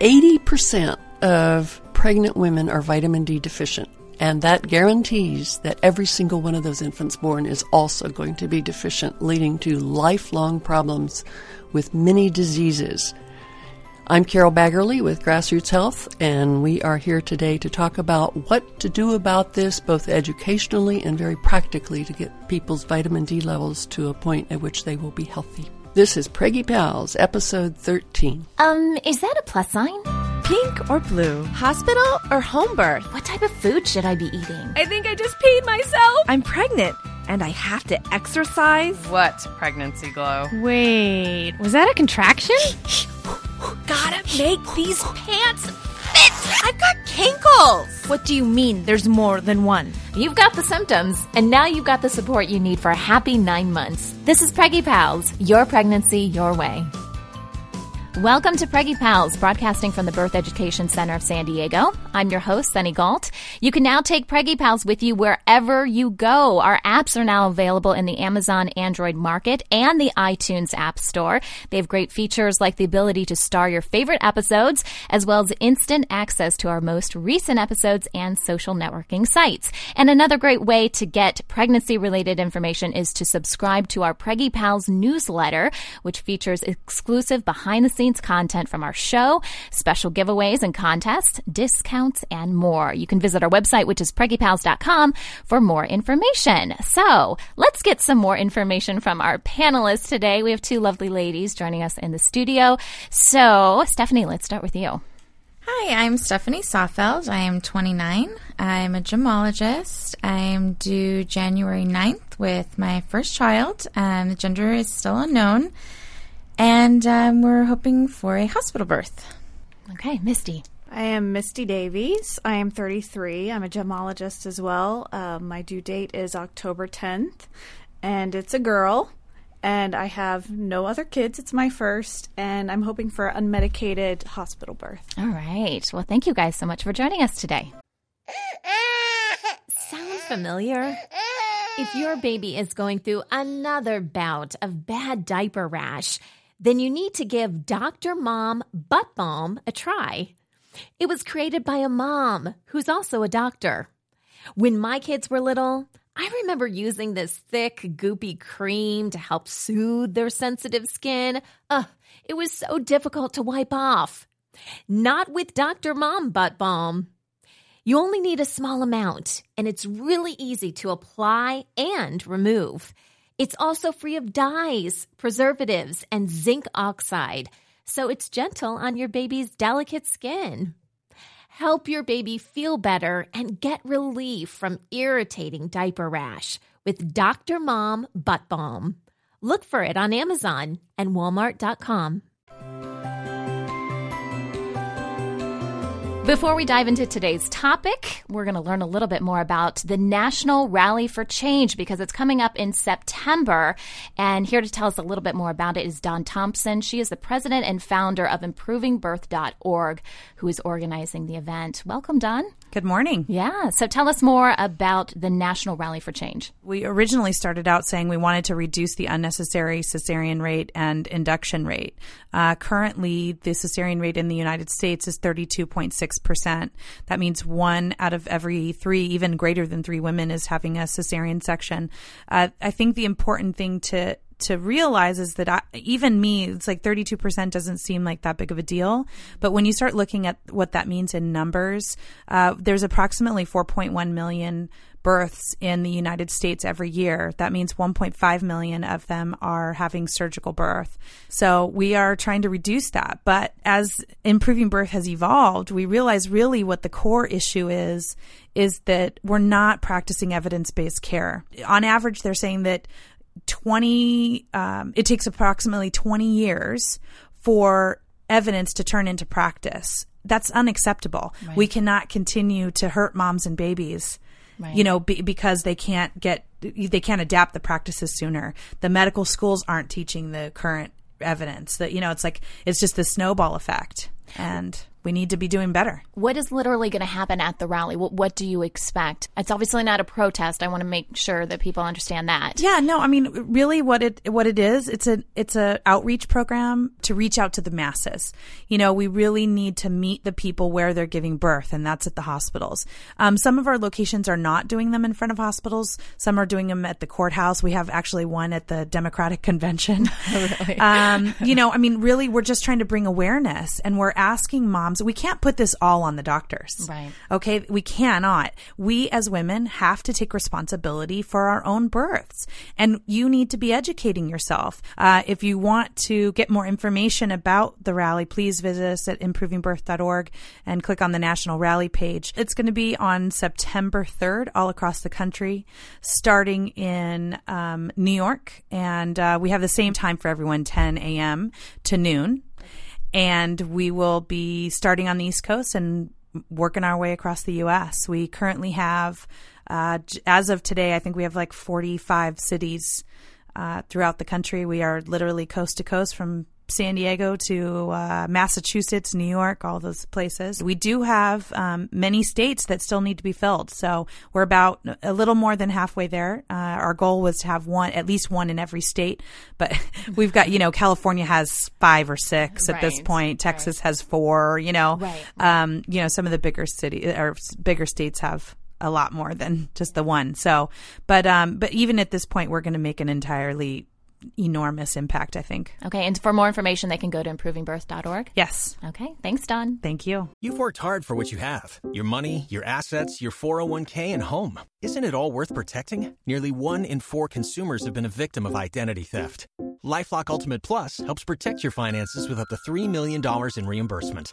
80% of pregnant women are vitamin D deficient, and that guarantees that every single one of those infants born is also going to be deficient, leading to lifelong problems with many diseases. I'm Carol Baggerly with Grassroots Health, and we are here today to talk about what to do about this, both educationally and very practically, to get people's vitamin D levels to a point at which they will be healthy. This is Preggy Pals, episode 13. Um, is that a plus sign? Pink or blue? Hospital or home birth? What type of food should I be eating? I think I just peed myself. I'm pregnant and I have to exercise. What pregnancy glow? Wait, was that a contraction? Gotta make these pants fit. I've got kinkles. What do you mean there's more than one? You've got the symptoms, and now you've got the support you need for a happy nine months. This is Preggy Pals, your pregnancy your way. Welcome to Preggy Pals, broadcasting from the Birth Education Center of San Diego. I'm your host, Sunny Gault. You can now take Preggy Pals with you wherever you go. Our apps are now available in the Amazon Android market and the iTunes App Store. They have great features like the ability to star your favorite episodes, as well as instant access to our most recent episodes and social networking sites. And another great way to get pregnancy related information is to subscribe to our Preggy Pals newsletter, which features exclusive behind the scenes content from our show, special giveaways and contests, discounts, and more. You can visit our website, which is preggypals.com, for more information. So let's get some more information from our panelists today. We have two lovely ladies joining us in the studio. So, Stephanie, let's start with you. Hi, I'm Stephanie Soffeld. I am 29. I'm a gemologist. I'm due January 9th with my first child. Um, the gender is still unknown. And um, we're hoping for a hospital birth. Okay, Misty. I am Misty Davies. I am 33. I'm a gemologist as well. Uh, my due date is October 10th, and it's a girl. And I have no other kids. It's my first, and I'm hoping for unmedicated hospital birth. All right. Well, thank you guys so much for joining us today. Sound familiar? If your baby is going through another bout of bad diaper rash, then you need to give Dr. Mom Butt Balm a try. It was created by a mom who's also a doctor. When my kids were little, I remember using this thick, goopy cream to help soothe their sensitive skin. Ugh, it was so difficult to wipe off. Not with Dr. Mom Butt Balm. You only need a small amount, and it's really easy to apply and remove. It's also free of dyes, preservatives, and zinc oxide, so it's gentle on your baby's delicate skin. Help your baby feel better and get relief from irritating diaper rash with Dr. Mom Butt Balm. Look for it on Amazon and Walmart.com. Before we dive into today's topic, we're going to learn a little bit more about the National Rally for Change because it's coming up in September. And here to tell us a little bit more about it is Dawn Thompson. She is the president and founder of ImprovingBirth.org, who is organizing the event. Welcome, Dawn. Good morning. Yeah. So tell us more about the National Rally for Change. We originally started out saying we wanted to reduce the unnecessary cesarean rate and induction rate. Uh, currently, the cesarean rate in the United States is 32.6%. That means one out of every three, even greater than three women, is having a cesarean section. Uh, I think the important thing to to realize is that I, even me, it's like 32% doesn't seem like that big of a deal. But when you start looking at what that means in numbers, uh, there's approximately 4.1 million births in the United States every year. That means 1.5 million of them are having surgical birth. So we are trying to reduce that. But as improving birth has evolved, we realize really what the core issue is is that we're not practicing evidence-based care. On average, they're saying that 20 um, it takes approximately 20 years for evidence to turn into practice. That's unacceptable. Right. We cannot continue to hurt moms and babies. Right. You know, be, because they can't get, they can't adapt the practices sooner. The medical schools aren't teaching the current evidence. That you know, it's like it's just the snowball effect, and we need to be doing better. What is literally going to happen at the rally? What, what do you expect? It's obviously not a protest. I want to make sure that people understand that. Yeah, no, I mean, really, what it what it is, it's a it's a outreach program to reach out to the masses. You know, we really need to meet the people where they're giving birth, and that's at the hospitals. Um, some of our locations are not doing them in front of hospitals. Some are doing them at the courthouse. We have actually one at the Democratic Convention. really? um, you know, I mean, really, we're just trying to bring awareness, and we're asking moms. We can't put this all on the doctors, Right. Okay, we cannot. We as women have to take responsibility for our own births, and you need to be educating yourself. Uh, if you want to get more information about the rally, please visit us at improvingbirth.org and click on the national rally page. It's going to be on September 3rd all across the country, starting in um, New York, and uh, we have the same time for everyone 10 a.m. to noon and we will be starting on the East Coast and working our way across the U.S. We currently have, uh, as of today, I think we have like 45 cities uh, throughout the country. We are literally coast to coast from San Diego to uh, Massachusetts, New York, all those places. We do have um, many states that still need to be filled. So we're about a little more than halfway there. Uh, our goal was to have one, at least one in every state, but we've got, you know, California has five or six at this point. Texas has four, you know, Right, um, you know, some of the bigger city or bigger states have a lot more than just the one. So, but, um, but even at this point, we're going to make an entirely enormous impact, I think. Okay, and for more information, they can go to improvingbirth.org. Yes. Okay, thanks, Dawn. Thank you. You've worked hard for what you have your money, your assets, your 401k, and home. Isn't it all worth protecting? Nearly one in four consumers have been a victim of identity theft. Lifelock Ultimate Plus helps protect your finances with up to $3 million in reimbursement.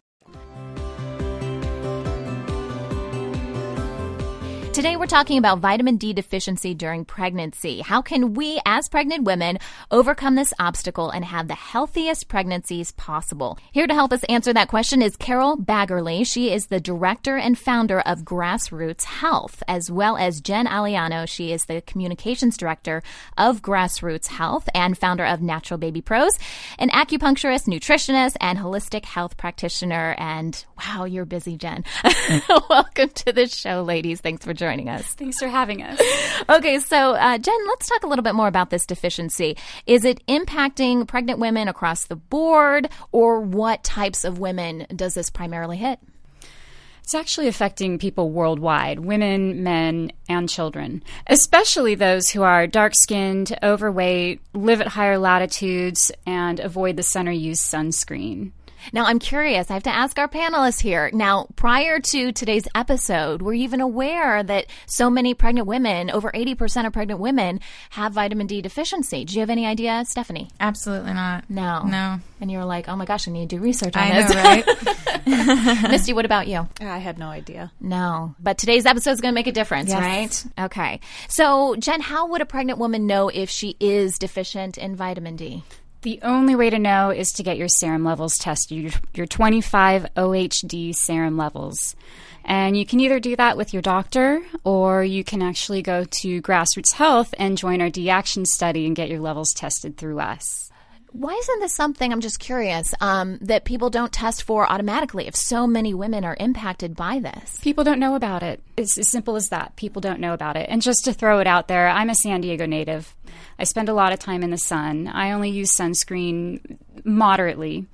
Today, we're talking about vitamin D deficiency during pregnancy. How can we, as pregnant women, overcome this obstacle and have the healthiest pregnancies possible? Here to help us answer that question is Carol Baggerly. She is the director and founder of Grassroots Health, as well as Jen Aliano. She is the communications director of Grassroots Health and founder of Natural Baby Pros, an acupuncturist, nutritionist, and holistic health practitioner. And wow, you're busy, Jen. Welcome to the show, ladies. Thanks for joining us. Thanks for having us. Okay, so uh, Jen, let's talk a little bit more about this deficiency. Is it impacting pregnant women across the board, or what types of women does this primarily hit? It's actually affecting people worldwide women, men, and children, especially those who are dark skinned, overweight, live at higher latitudes, and avoid the sun or use sunscreen. Now, I'm curious. I have to ask our panelists here. Now, prior to today's episode, were you even aware that so many pregnant women, over 80% of pregnant women, have vitamin D deficiency? Do you have any idea, Stephanie? Absolutely not. No. No. And you were like, oh my gosh, I need to do research on I know, this. right? Misty, what about you? I had no idea. No, but today's episode is going to make a difference, Yes. right? Okay. So, Jen, how would a pregnant woman know if she is deficient in vitamin D? The only way to know is to get your serum levels tested, your, your 25 OHD serum levels. And you can either do that with your doctor or you can actually go to Grassroots Health and join our D Action study and get your levels tested through us. Why isn't this something, I'm just curious, um, that people don't test for automatically if so many women are impacted by this? People don't know about it. It's as simple as that. People don't know about it. And just to throw it out there, I'm a San Diego native. I spend a lot of time in the sun. I only use sunscreen moderately.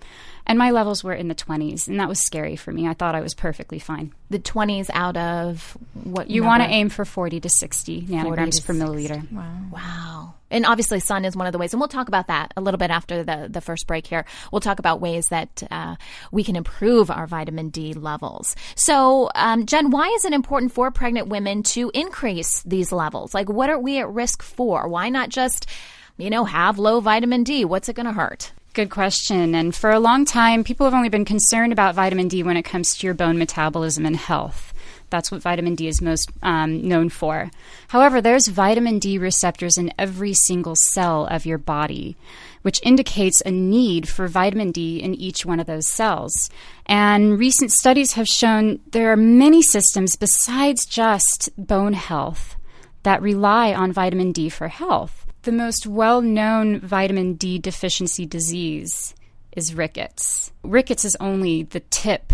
And my levels were in the 20s, and that was scary for me. I thought I was perfectly fine. The 20s out of what You want to aim for 40 to 60 nanograms to per milliliter. Wow. Wow. And obviously, sun is one of the ways, and we'll talk about that a little bit after the, the first break here. We'll talk about ways that uh, we can improve our vitamin D levels. So, um, Jen, why is it important for pregnant women to increase these levels? Like, what are we at risk for? Why not just, you know, have low vitamin D? What's it going to hurt? good question. And for a long time, people have only been concerned about vitamin D when it comes to your bone metabolism and health. That's what vitamin D is most um, known for. However, there's vitamin D receptors in every single cell of your body, which indicates a need for vitamin D in each one of those cells. And recent studies have shown there are many systems besides just bone health that rely on vitamin D for health. The most well known vitamin D deficiency disease is rickets. Rickets is only the tip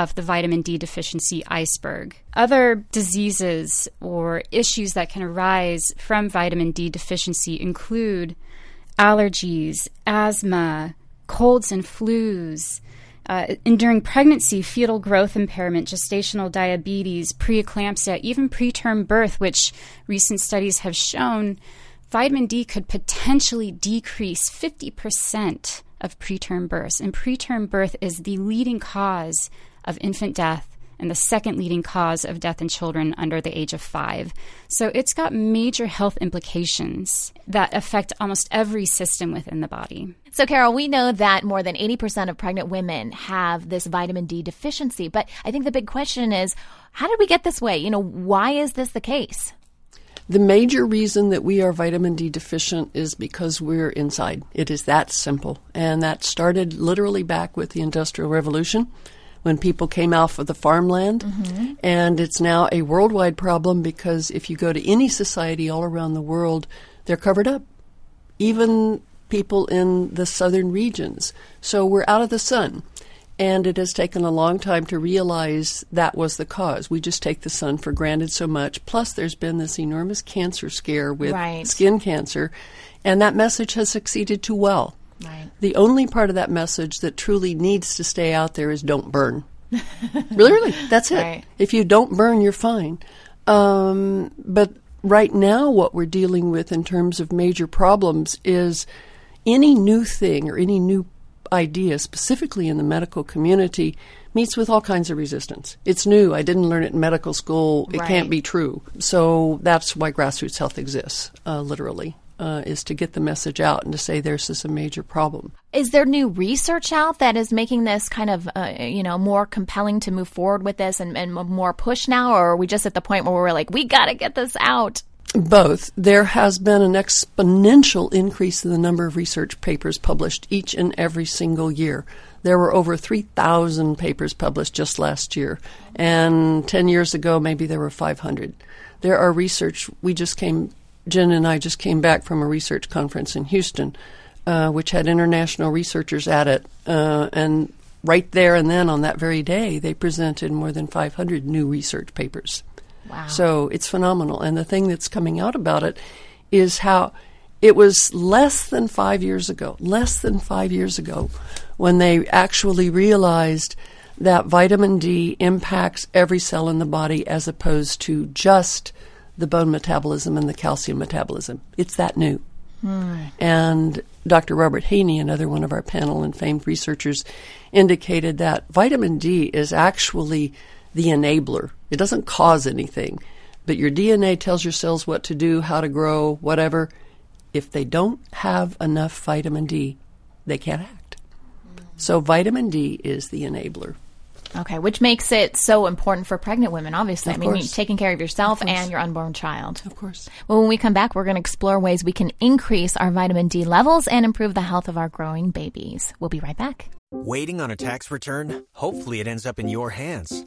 of the vitamin D deficiency iceberg. Other diseases or issues that can arise from vitamin D deficiency include allergies, asthma, colds and flus. Uh, and during pregnancy, fetal growth impairment, gestational diabetes, preeclampsia, even preterm birth, which recent studies have shown vitamin D could potentially decrease 50% of preterm births. And preterm birth is the leading cause of infant death and the second leading cause of death in children under the age of five. So it's got major health implications that affect almost every system within the body. So, Carol, we know that more than 80% of pregnant women have this vitamin D deficiency, but I think the big question is how did we get this way? You know, why is this the case? The major reason that we are vitamin D deficient is because we're inside. It is that simple. And that started literally back with the Industrial Revolution when people came off of the farmland. Mm-hmm. And it's now a worldwide problem because if you go to any society all around the world, they're covered up. Even people in the southern regions. So we're out of the sun. And it has taken a long time to realize that was the cause. We just take the sun for granted so much. Plus, there's been this enormous cancer scare with right. skin cancer, and that message has succeeded too well. Right. The only part of that message that truly needs to stay out there is don't burn. really, really, that's it. Right. If you don't burn, you're fine. Um, but right now, what we're dealing with in terms of major problems is any new thing or any new idea, specifically in the medical community, meets with all kinds of resistance. It's new. I didn't learn it in medical school. It right. can't be true. So that's why grassroots health exists, uh, literally uh, is to get the message out and to say there's this is a major problem. Is there new research out that is making this kind of, uh, you know, more compelling to move forward with this and, and more push now? Or are we just at the point where we're like, we got to get this out? Both. There has been an exponential increase in the number of research papers published each and every single year. There were over 3,000 papers published just last year. And 10 years ago, maybe there were 500. There are research, we just came Jen and I just came back from a research conference in Houston, uh, which had international researchers at it. Uh, and right there and then on that very day, they presented more than 500 new research papers. Wow. So it's phenomenal. And the thing that's coming out about it is how it was less than five years ago, less than five years ago, when they actually realized that vitamin D impacts every cell in the body as opposed to just the bone metabolism and the calcium metabolism. It's that new. Hmm. And Dr. Robert Heaney, another one of our panel and famed researchers, indicated that vitamin D is actually the enabler. It doesn't cause anything, but your DNA tells your cells what to do, how to grow, whatever. If they don't have enough vitamin D, they can't act. So, vitamin D is the enabler. Okay, which makes it so important for pregnant women, obviously. Of I mean, course. taking care of yourself of and your unborn child. Of course. Well, when we come back, we're going to explore ways we can increase our vitamin D levels and improve the health of our growing babies. We'll be right back. Waiting on a tax return? Hopefully, it ends up in your hands.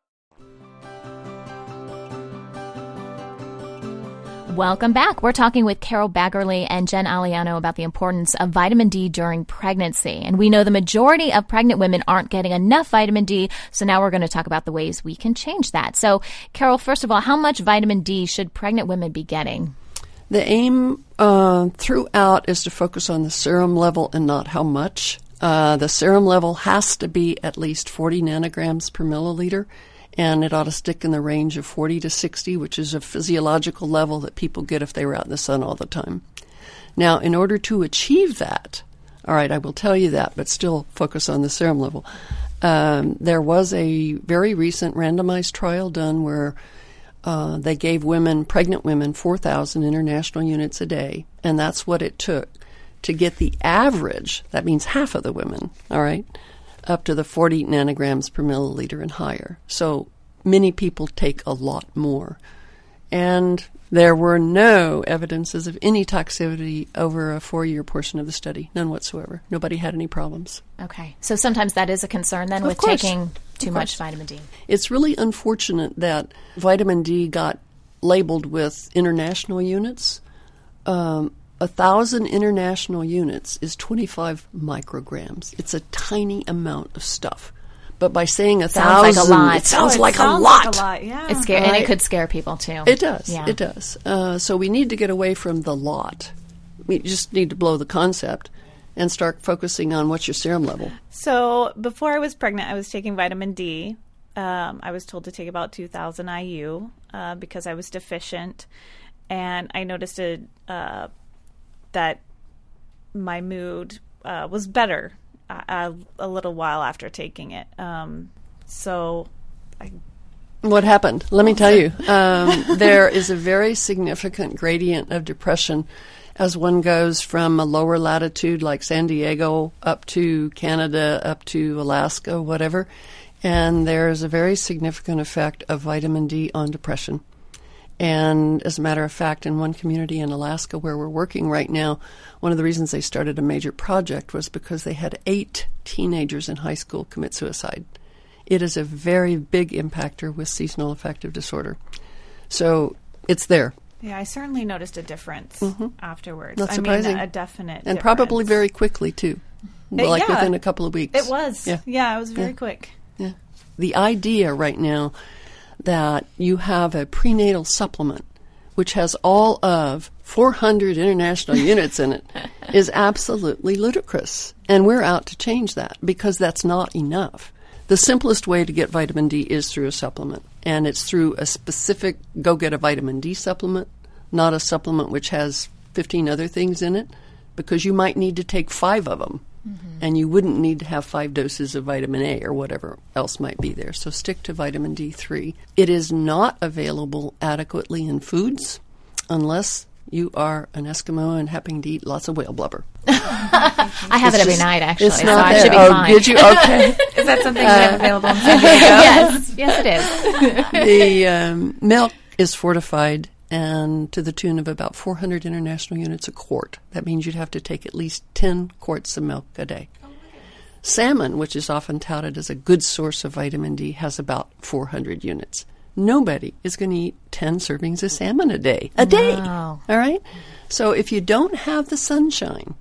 Welcome back. We're talking with Carol Baggerly and Jen Aliano about the importance of vitamin D during pregnancy. And we know the majority of pregnant women aren't getting enough vitamin D. So now we're going to talk about the ways we can change that. So, Carol, first of all, how much vitamin D should pregnant women be getting? The aim uh, throughout is to focus on the serum level and not how much. Uh, the serum level has to be at least 40 nanograms per milliliter, and it ought to stick in the range of 40 to 60, which is a physiological level that people get if they were out in the sun all the time. Now, in order to achieve that, all right, I will tell you that, but still focus on the serum level. Um, there was a very recent randomized trial done where uh, they gave women, pregnant women, 4,000 international units a day, and that's what it took to get the average, that means half of the women, all right, up to the 40 nanograms per milliliter and higher. So many people take a lot more. And there were no evidences of any toxicity over a four year portion of the study, none whatsoever. Nobody had any problems. Okay. So sometimes that is a concern then Of with course. taking too much vitamin D. It's really unfortunate that vitamin D got labeled with international units. Um, a thousand international units is 25 micrograms. It's a tiny amount of stuff. But by saying a Sounds like a thousand, lot. it sounds Oh, it like sounds a lot. Like a lot, yeah. It's scary, and it could scare people too. It does. Yeah. It does. Uh, so we need to get away from the lot. We just need to blow the concept and start focusing on what's your serum level. So before I was pregnant, I was taking vitamin D. Um, I was told to take about 2,000 IU uh, because I was deficient, and I noticed a, uh, that my mood uh, was better a, a, a little while after taking it. Um, so I What happened? Let me tell you. Um, there is a very significant gradient of depression as one goes from a lower latitude like San Diego up to Canada, up to Alaska, whatever. And there is a very significant effect of vitamin D on depression. And as a matter of fact, in one community in Alaska where we're working right now, one of the reasons they started a major project was because they had eight teenagers in high school commit suicide. It is a very big impactor with seasonal affective disorder. So it's there. yeah, I certainly noticed a difference afterwards. Not I surprising. mean, a definite and probably very quickly, too. Uh, like yeah. within a couple of weeks. It was. Yeah. Yeah, it was very Yeah. quick. Yeah. The idea right now that you have a prenatal supplement which has all of 400 international units in it is absolutely ludicrous. And we're out to change that because that's not enough. The simplest way to get vitamin D is through a supplement, and it's through a specific go get a vitamin D supplement, not a supplement which has 15 other things in it, because you might need to take five of them and you wouldn't need to have five doses of vitamin A or whatever else might be there. So stick to vitamin D3. It is not available adequately in foods unless you are an Eskimo and happen to eat lots of whale blubber. I have It's it every just- night, actually, it's so not I should be oh, fine. Did you? Okay. Is that something you have available in San Diego? yes, yes, it is. the um, milk is fortified and to the tune of about 400 international units a quart. That means you'd have to take at least 10 quarts of milk a day. Oh, salmon, which is often touted as a good source of vitamin D, has about 400 units. Nobody is going to eat 10 servings of salmon a day. A day. Wow. All right? So if you don't have the sunshine,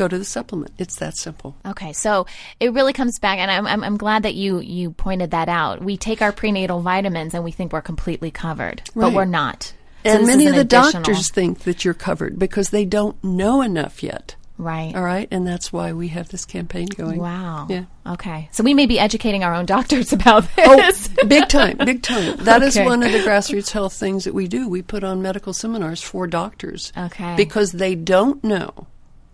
go to the supplement. It's that simple. Okay, so it really comes back, and I'm, I'm, I'm glad that you, you pointed that out. We take our prenatal vitamins and we think we're completely covered, but we're not. So And many is of an the additional- doctors think that you're covered because they don't know enough yet. Right. All right, and that's why we have this campaign going. Wow. Yeah. Okay. So we may be educating our own doctors about this. Oh, big time, big time. That is Okay. one of the grassroots health things that we do. We put on medical seminars for doctors. Okay. Because they don't know.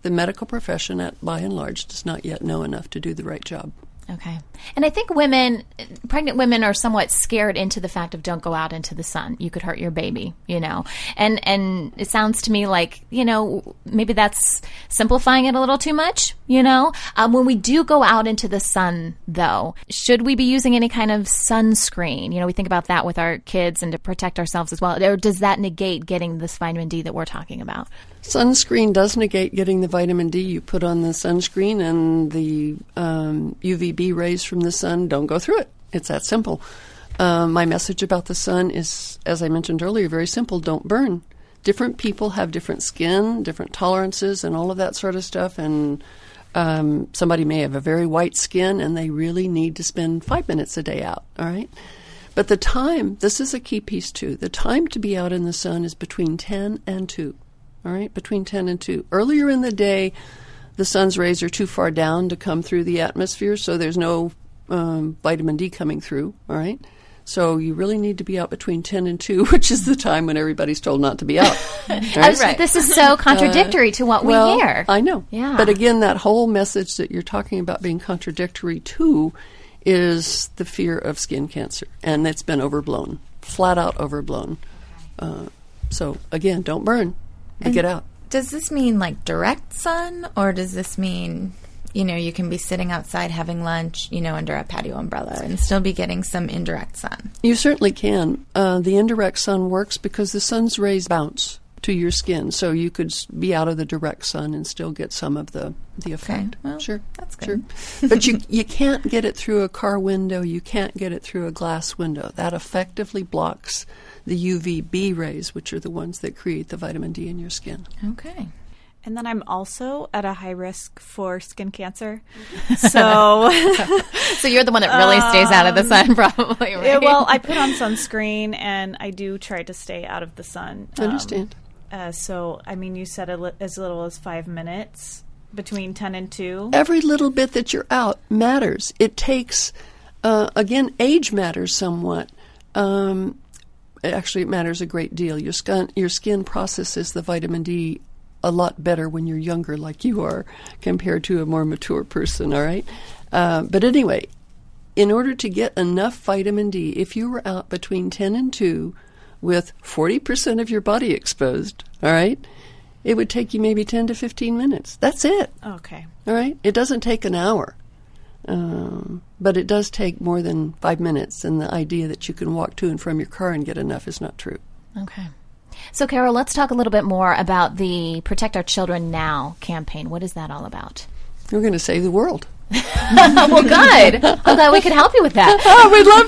The medical profession, at, by and large, does not yet know enough to do the right job. Okay. And I think women, pregnant women are somewhat scared into the fact of don't go out into the sun. You could hurt your baby, you know. And and it sounds to me like, you know, maybe that's simplifying it a little too much, you know. Um, when we do go out into the sun though, should we be using any kind of sunscreen? You know, we think about that with our kids and to protect ourselves as well. Or does that negate getting this vitamin D that we're talking about? Sunscreen does negate getting the vitamin D. You put on the sunscreen, and the um, UVB rays from the sun don't go through it. It's that simple. Um, my message about the sun is, as I mentioned earlier, very simple don't burn. Different people have different skin, different tolerances, and all of that sort of stuff. And um, somebody may have a very white skin, and they really need to spend five minutes a day out, all right? But the time, this is a key piece too. The time to be out in the sun is between 10 and 2 all right, between 10 and 2. Earlier in the day, the sun's rays are too far down to come through the atmosphere, so there's no um, vitamin D coming through. All right. So you really need to be out between 10 and 2, which is the time when everybody's told not to be out. right? This is so contradictory uh, to what well, we hear. I know. Yeah. But again, that whole message that you're talking about being contradictory to is the fear of skin cancer. And it's been overblown, flat out overblown. Uh, so again, don't burn. But get out. Does this mean like direct sun, or does this mean you know, you can be sitting outside having lunch, you know, under a patio umbrella and still be getting some indirect sun. You certainly can. Uh, the indirect sun works because the sun's rays bounce to your skin, so you could be out of the direct sun and still get some of the the effect. Okay. Well, sure, that's good. Sure. but you you can't get it through a car window. You can't get it through a glass window. That effectively blocks the UVB rays, which are the ones that create the vitamin D in your skin. Okay. And then I'm also at a high risk for skin cancer. So So you're the one that really stays out of the sun probably, right? Yeah, well, I put on sunscreen and I do try to stay out of the sun. I understand. Um, uh, so, I mean, you said li- as little as five minutes between 10 and 2. Every little bit that you're out matters. It takes, uh, again, age matters somewhat. Um, actually, it matters a great deal. Your skin, your skin processes the vitamin D a lot better when you're younger, like you are, compared to a more mature person, all right? Uh, but anyway, in order to get enough vitamin D, if you were out between 10 and 2 with 40% of your body exposed, all right, it would take you maybe 10 to 15 minutes. That's it. Okay. All right? It doesn't take an hour. Um, but it does take more than five minutes, and the idea that you can walk to and from your car and get enough is not true. Okay. So, Carol, let's talk a little bit more about the Protect Our Children Now campaign. What is that all about? We're going to save the world. well, good. I'm glad we could help you with that. oh, we'd love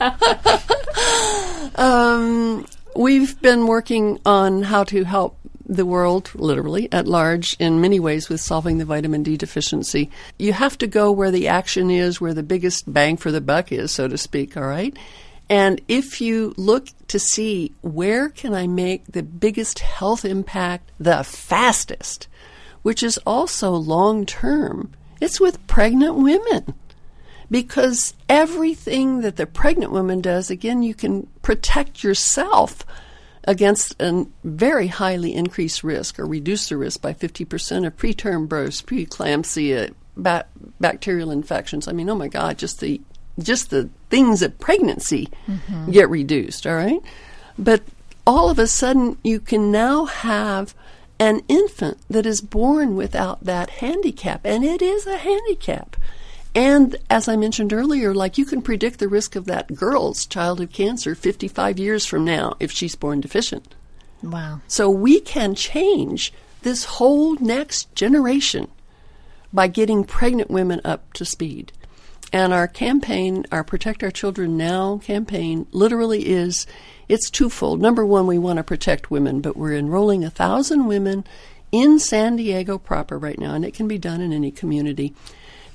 that. um, we've been working on how to help the world, literally, at large, in many ways with solving the vitamin D deficiency. You have to go where the action is, where the biggest bang for the buck is, so to speak, all right? And if you look to see where can I make the biggest health impact the fastest, which is also long term, it's with pregnant women. Because everything that the pregnant woman does, again, you can protect yourself against a very highly increased risk or reduce the risk by 50% of preterm births, preeclampsia, ba- bacterial infections. I mean, oh my God, just the just the things of pregnancy mm-hmm. get reduced, all right? But all of a sudden, you can now have an infant that is born without that handicap, and it is a handicap. And as I mentioned earlier, like you can predict the risk of that girl's childhood cancer 55 years from now if she's born deficient. Wow. So we can change this whole next generation by getting pregnant women up to speed. And our campaign, our Protect Our Children Now campaign, literally is it's twofold. Number one, we want to protect women, but we're enrolling a thousand women in San Diego proper right now, and it can be done in any community.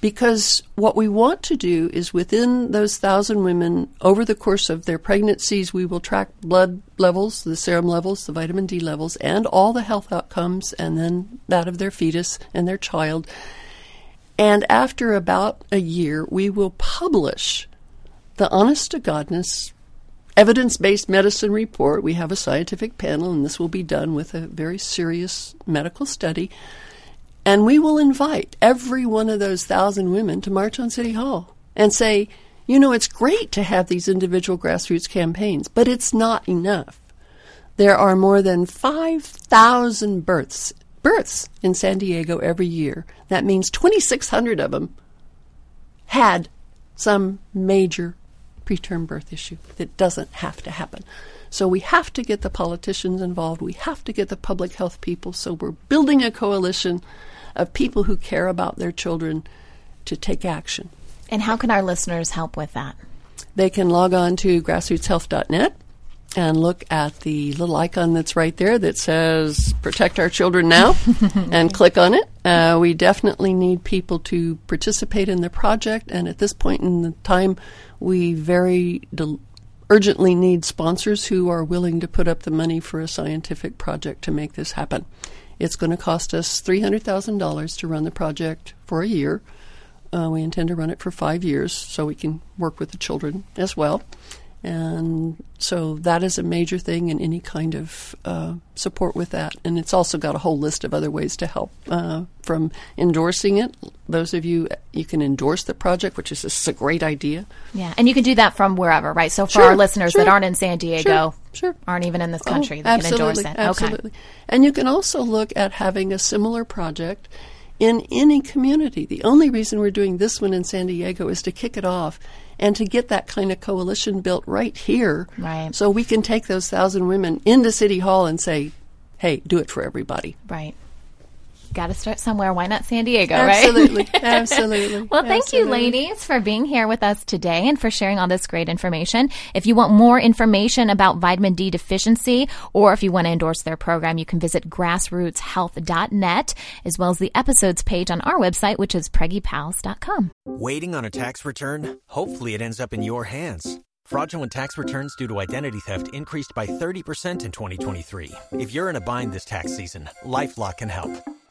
Because what we want to do is within those thousand women, over the course of their pregnancies, we will track blood levels, the serum levels, the vitamin D levels, and all the health outcomes, and then that of their fetus and their child and after about a year, we will publish the honest to godness evidence based medicine report. We have a scientific panel, and this will be done with a very serious medical study. And we will invite every one of those thousand women to march on City Hall and say, you know, it's great to have these individual grassroots campaigns, but it's not enough. There are more than 5,000 births births in San Diego every year. That means 2,600 of them had some major preterm birth issue that doesn't have to happen. So we have to get the politicians involved. We have to get the public health people. So we're building a coalition of people who care about their children to take action. And how can our listeners help with that? They can log on to grassrootshealth.net and look at the little icon that's right there that says Protect Our Children Now and click on it. Uh, we definitely need people to participate in the project, and at this point in the time, we very de- urgently need sponsors who are willing to put up the money for a scientific project to make this happen. It's going to cost us $300,000 to run the project for a year. Uh, we intend to run it for five years so we can work with the children as well. And so that is a major thing in any kind of uh, support with that. And it's also got a whole list of other ways to help uh, from endorsing it. Those of you, you can endorse the project, which is just a great idea. Yeah, and you can do that from wherever, right? So for Sure, our listeners sure. that aren't in San Diego, Sure, aren't even in this oh, country, Oh, they can endorse absolutely, it. Absolutely. Okay. And you can also look at having a similar project in any community. The only reason we're doing this one in San Diego is to kick it off and to get that kind of coalition built right here. Right. So we can take those thousand women into City Hall and say, hey, do it for everybody. Right. Got to start somewhere. Why not San Diego, Absolutely. right? Absolutely. Absolutely. well, thank you, ladies, for being here with us today and for sharing all this great information. If you want more information about vitamin D deficiency or if you want to endorse their program, you can visit grassrootshealth.net as well as the episodes page on our website, which is preggypals.com. Waiting on a tax return? Hopefully, it ends up in your hands. Fraudulent tax returns due to identity theft increased by 30% in 2023. If you're in a bind this tax season, LifeLock can help.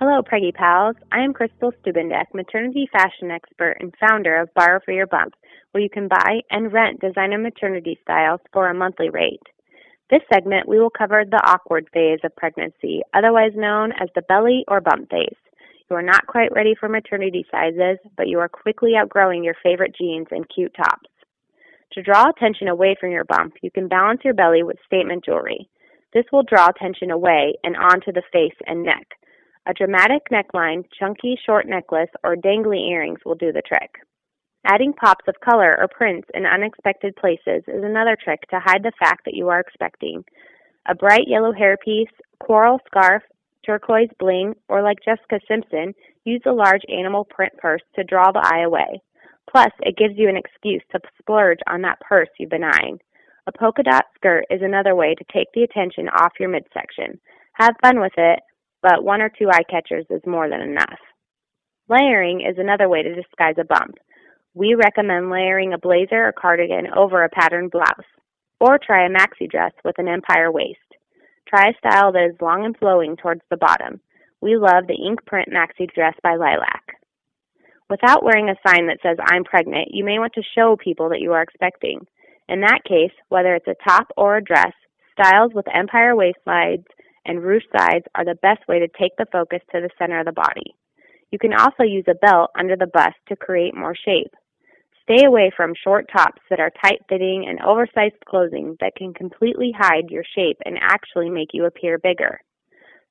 Hello, Preggy Pals. I am Crystal Stubendek, maternity fashion expert and founder of Borrow for Your Bump, where you can buy and rent designer maternity styles for a monthly rate. This segment, we will cover the awkward phase of pregnancy, otherwise known as the belly or bump phase. You are not quite ready for maternity sizes, but you are quickly outgrowing your favorite jeans and cute tops. To draw attention away from your bump, you can balance your belly with statement jewelry. This will draw attention away and onto the face and neck. A dramatic neckline, chunky short necklace, or dangly earrings will do the trick. Adding pops of color or prints in unexpected places is another trick to hide the fact that you are expecting. A bright yellow hairpiece, coral scarf, turquoise bling, or like Jessica Simpson, use a large animal print purse to draw the eye away. Plus, it gives you an excuse to splurge on that purse you've been eyeing. A polka dot skirt is another way to take the attention off your midsection. Have fun with it, but one or two eye catchers is more than enough. Layering is another way to disguise a bump. We recommend layering a blazer or cardigan over a patterned blouse, or try a maxi dress with an empire waist. Try a style that is long and flowing towards the bottom. We love the ink print maxi dress by Lilac. Without wearing a sign that says I'm pregnant, you may want to show people that you are expecting. In that case, whether it's a top or a dress, styles with empire waistlines and ruched sides are the best way to take the focus to the center of the body. You can also use a belt under the bust to create more shape. Stay away from short tops that are tight fitting and oversized clothing that can completely hide your shape and actually make you appear bigger.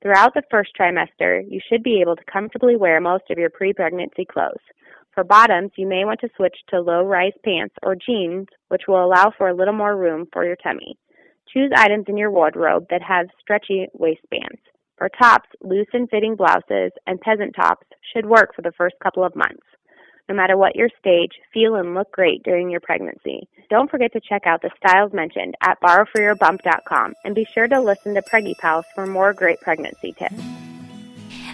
Throughout the first trimester, you should be able to comfortably wear most of your pre pregnancy clothes. For bottoms, you may want to switch to low rise pants or jeans, which will allow for a little more room for your tummy. Choose items in your wardrobe that have stretchy waistbands. For tops, loose and fitting blouses and peasant tops should work for the first couple of months. No matter what your stage, feel and look great during your pregnancy. Don't forget to check out the styles mentioned at borrowforyourbump.com and be sure to listen to Preggy Pals for more great pregnancy tips.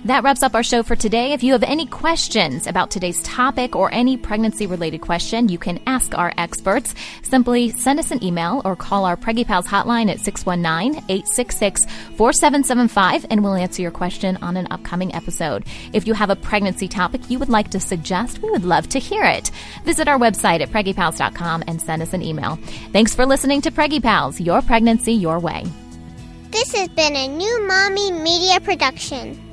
That wraps up our show for today. If you have any questions about today's topic or any pregnancy related question, you can ask our experts. Simply send us an email or call our Preggy Pals hotline at 619-866-4775 and we'll answer your question on an upcoming episode. If you have a pregnancy topic you would like to suggest, we would love to hear it. Visit our website at preggypals.com and send us an email. Thanks for listening to Preggy Pals, your pregnancy your way. This has been a new Mommy Media production.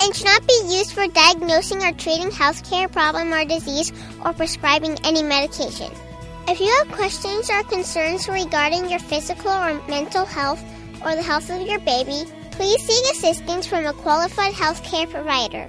and should not be used for diagnosing or treating healthcare problem or disease or prescribing any medication. If you have questions or concerns regarding your physical or mental health or the health of your baby, please seek assistance from a qualified healthcare provider.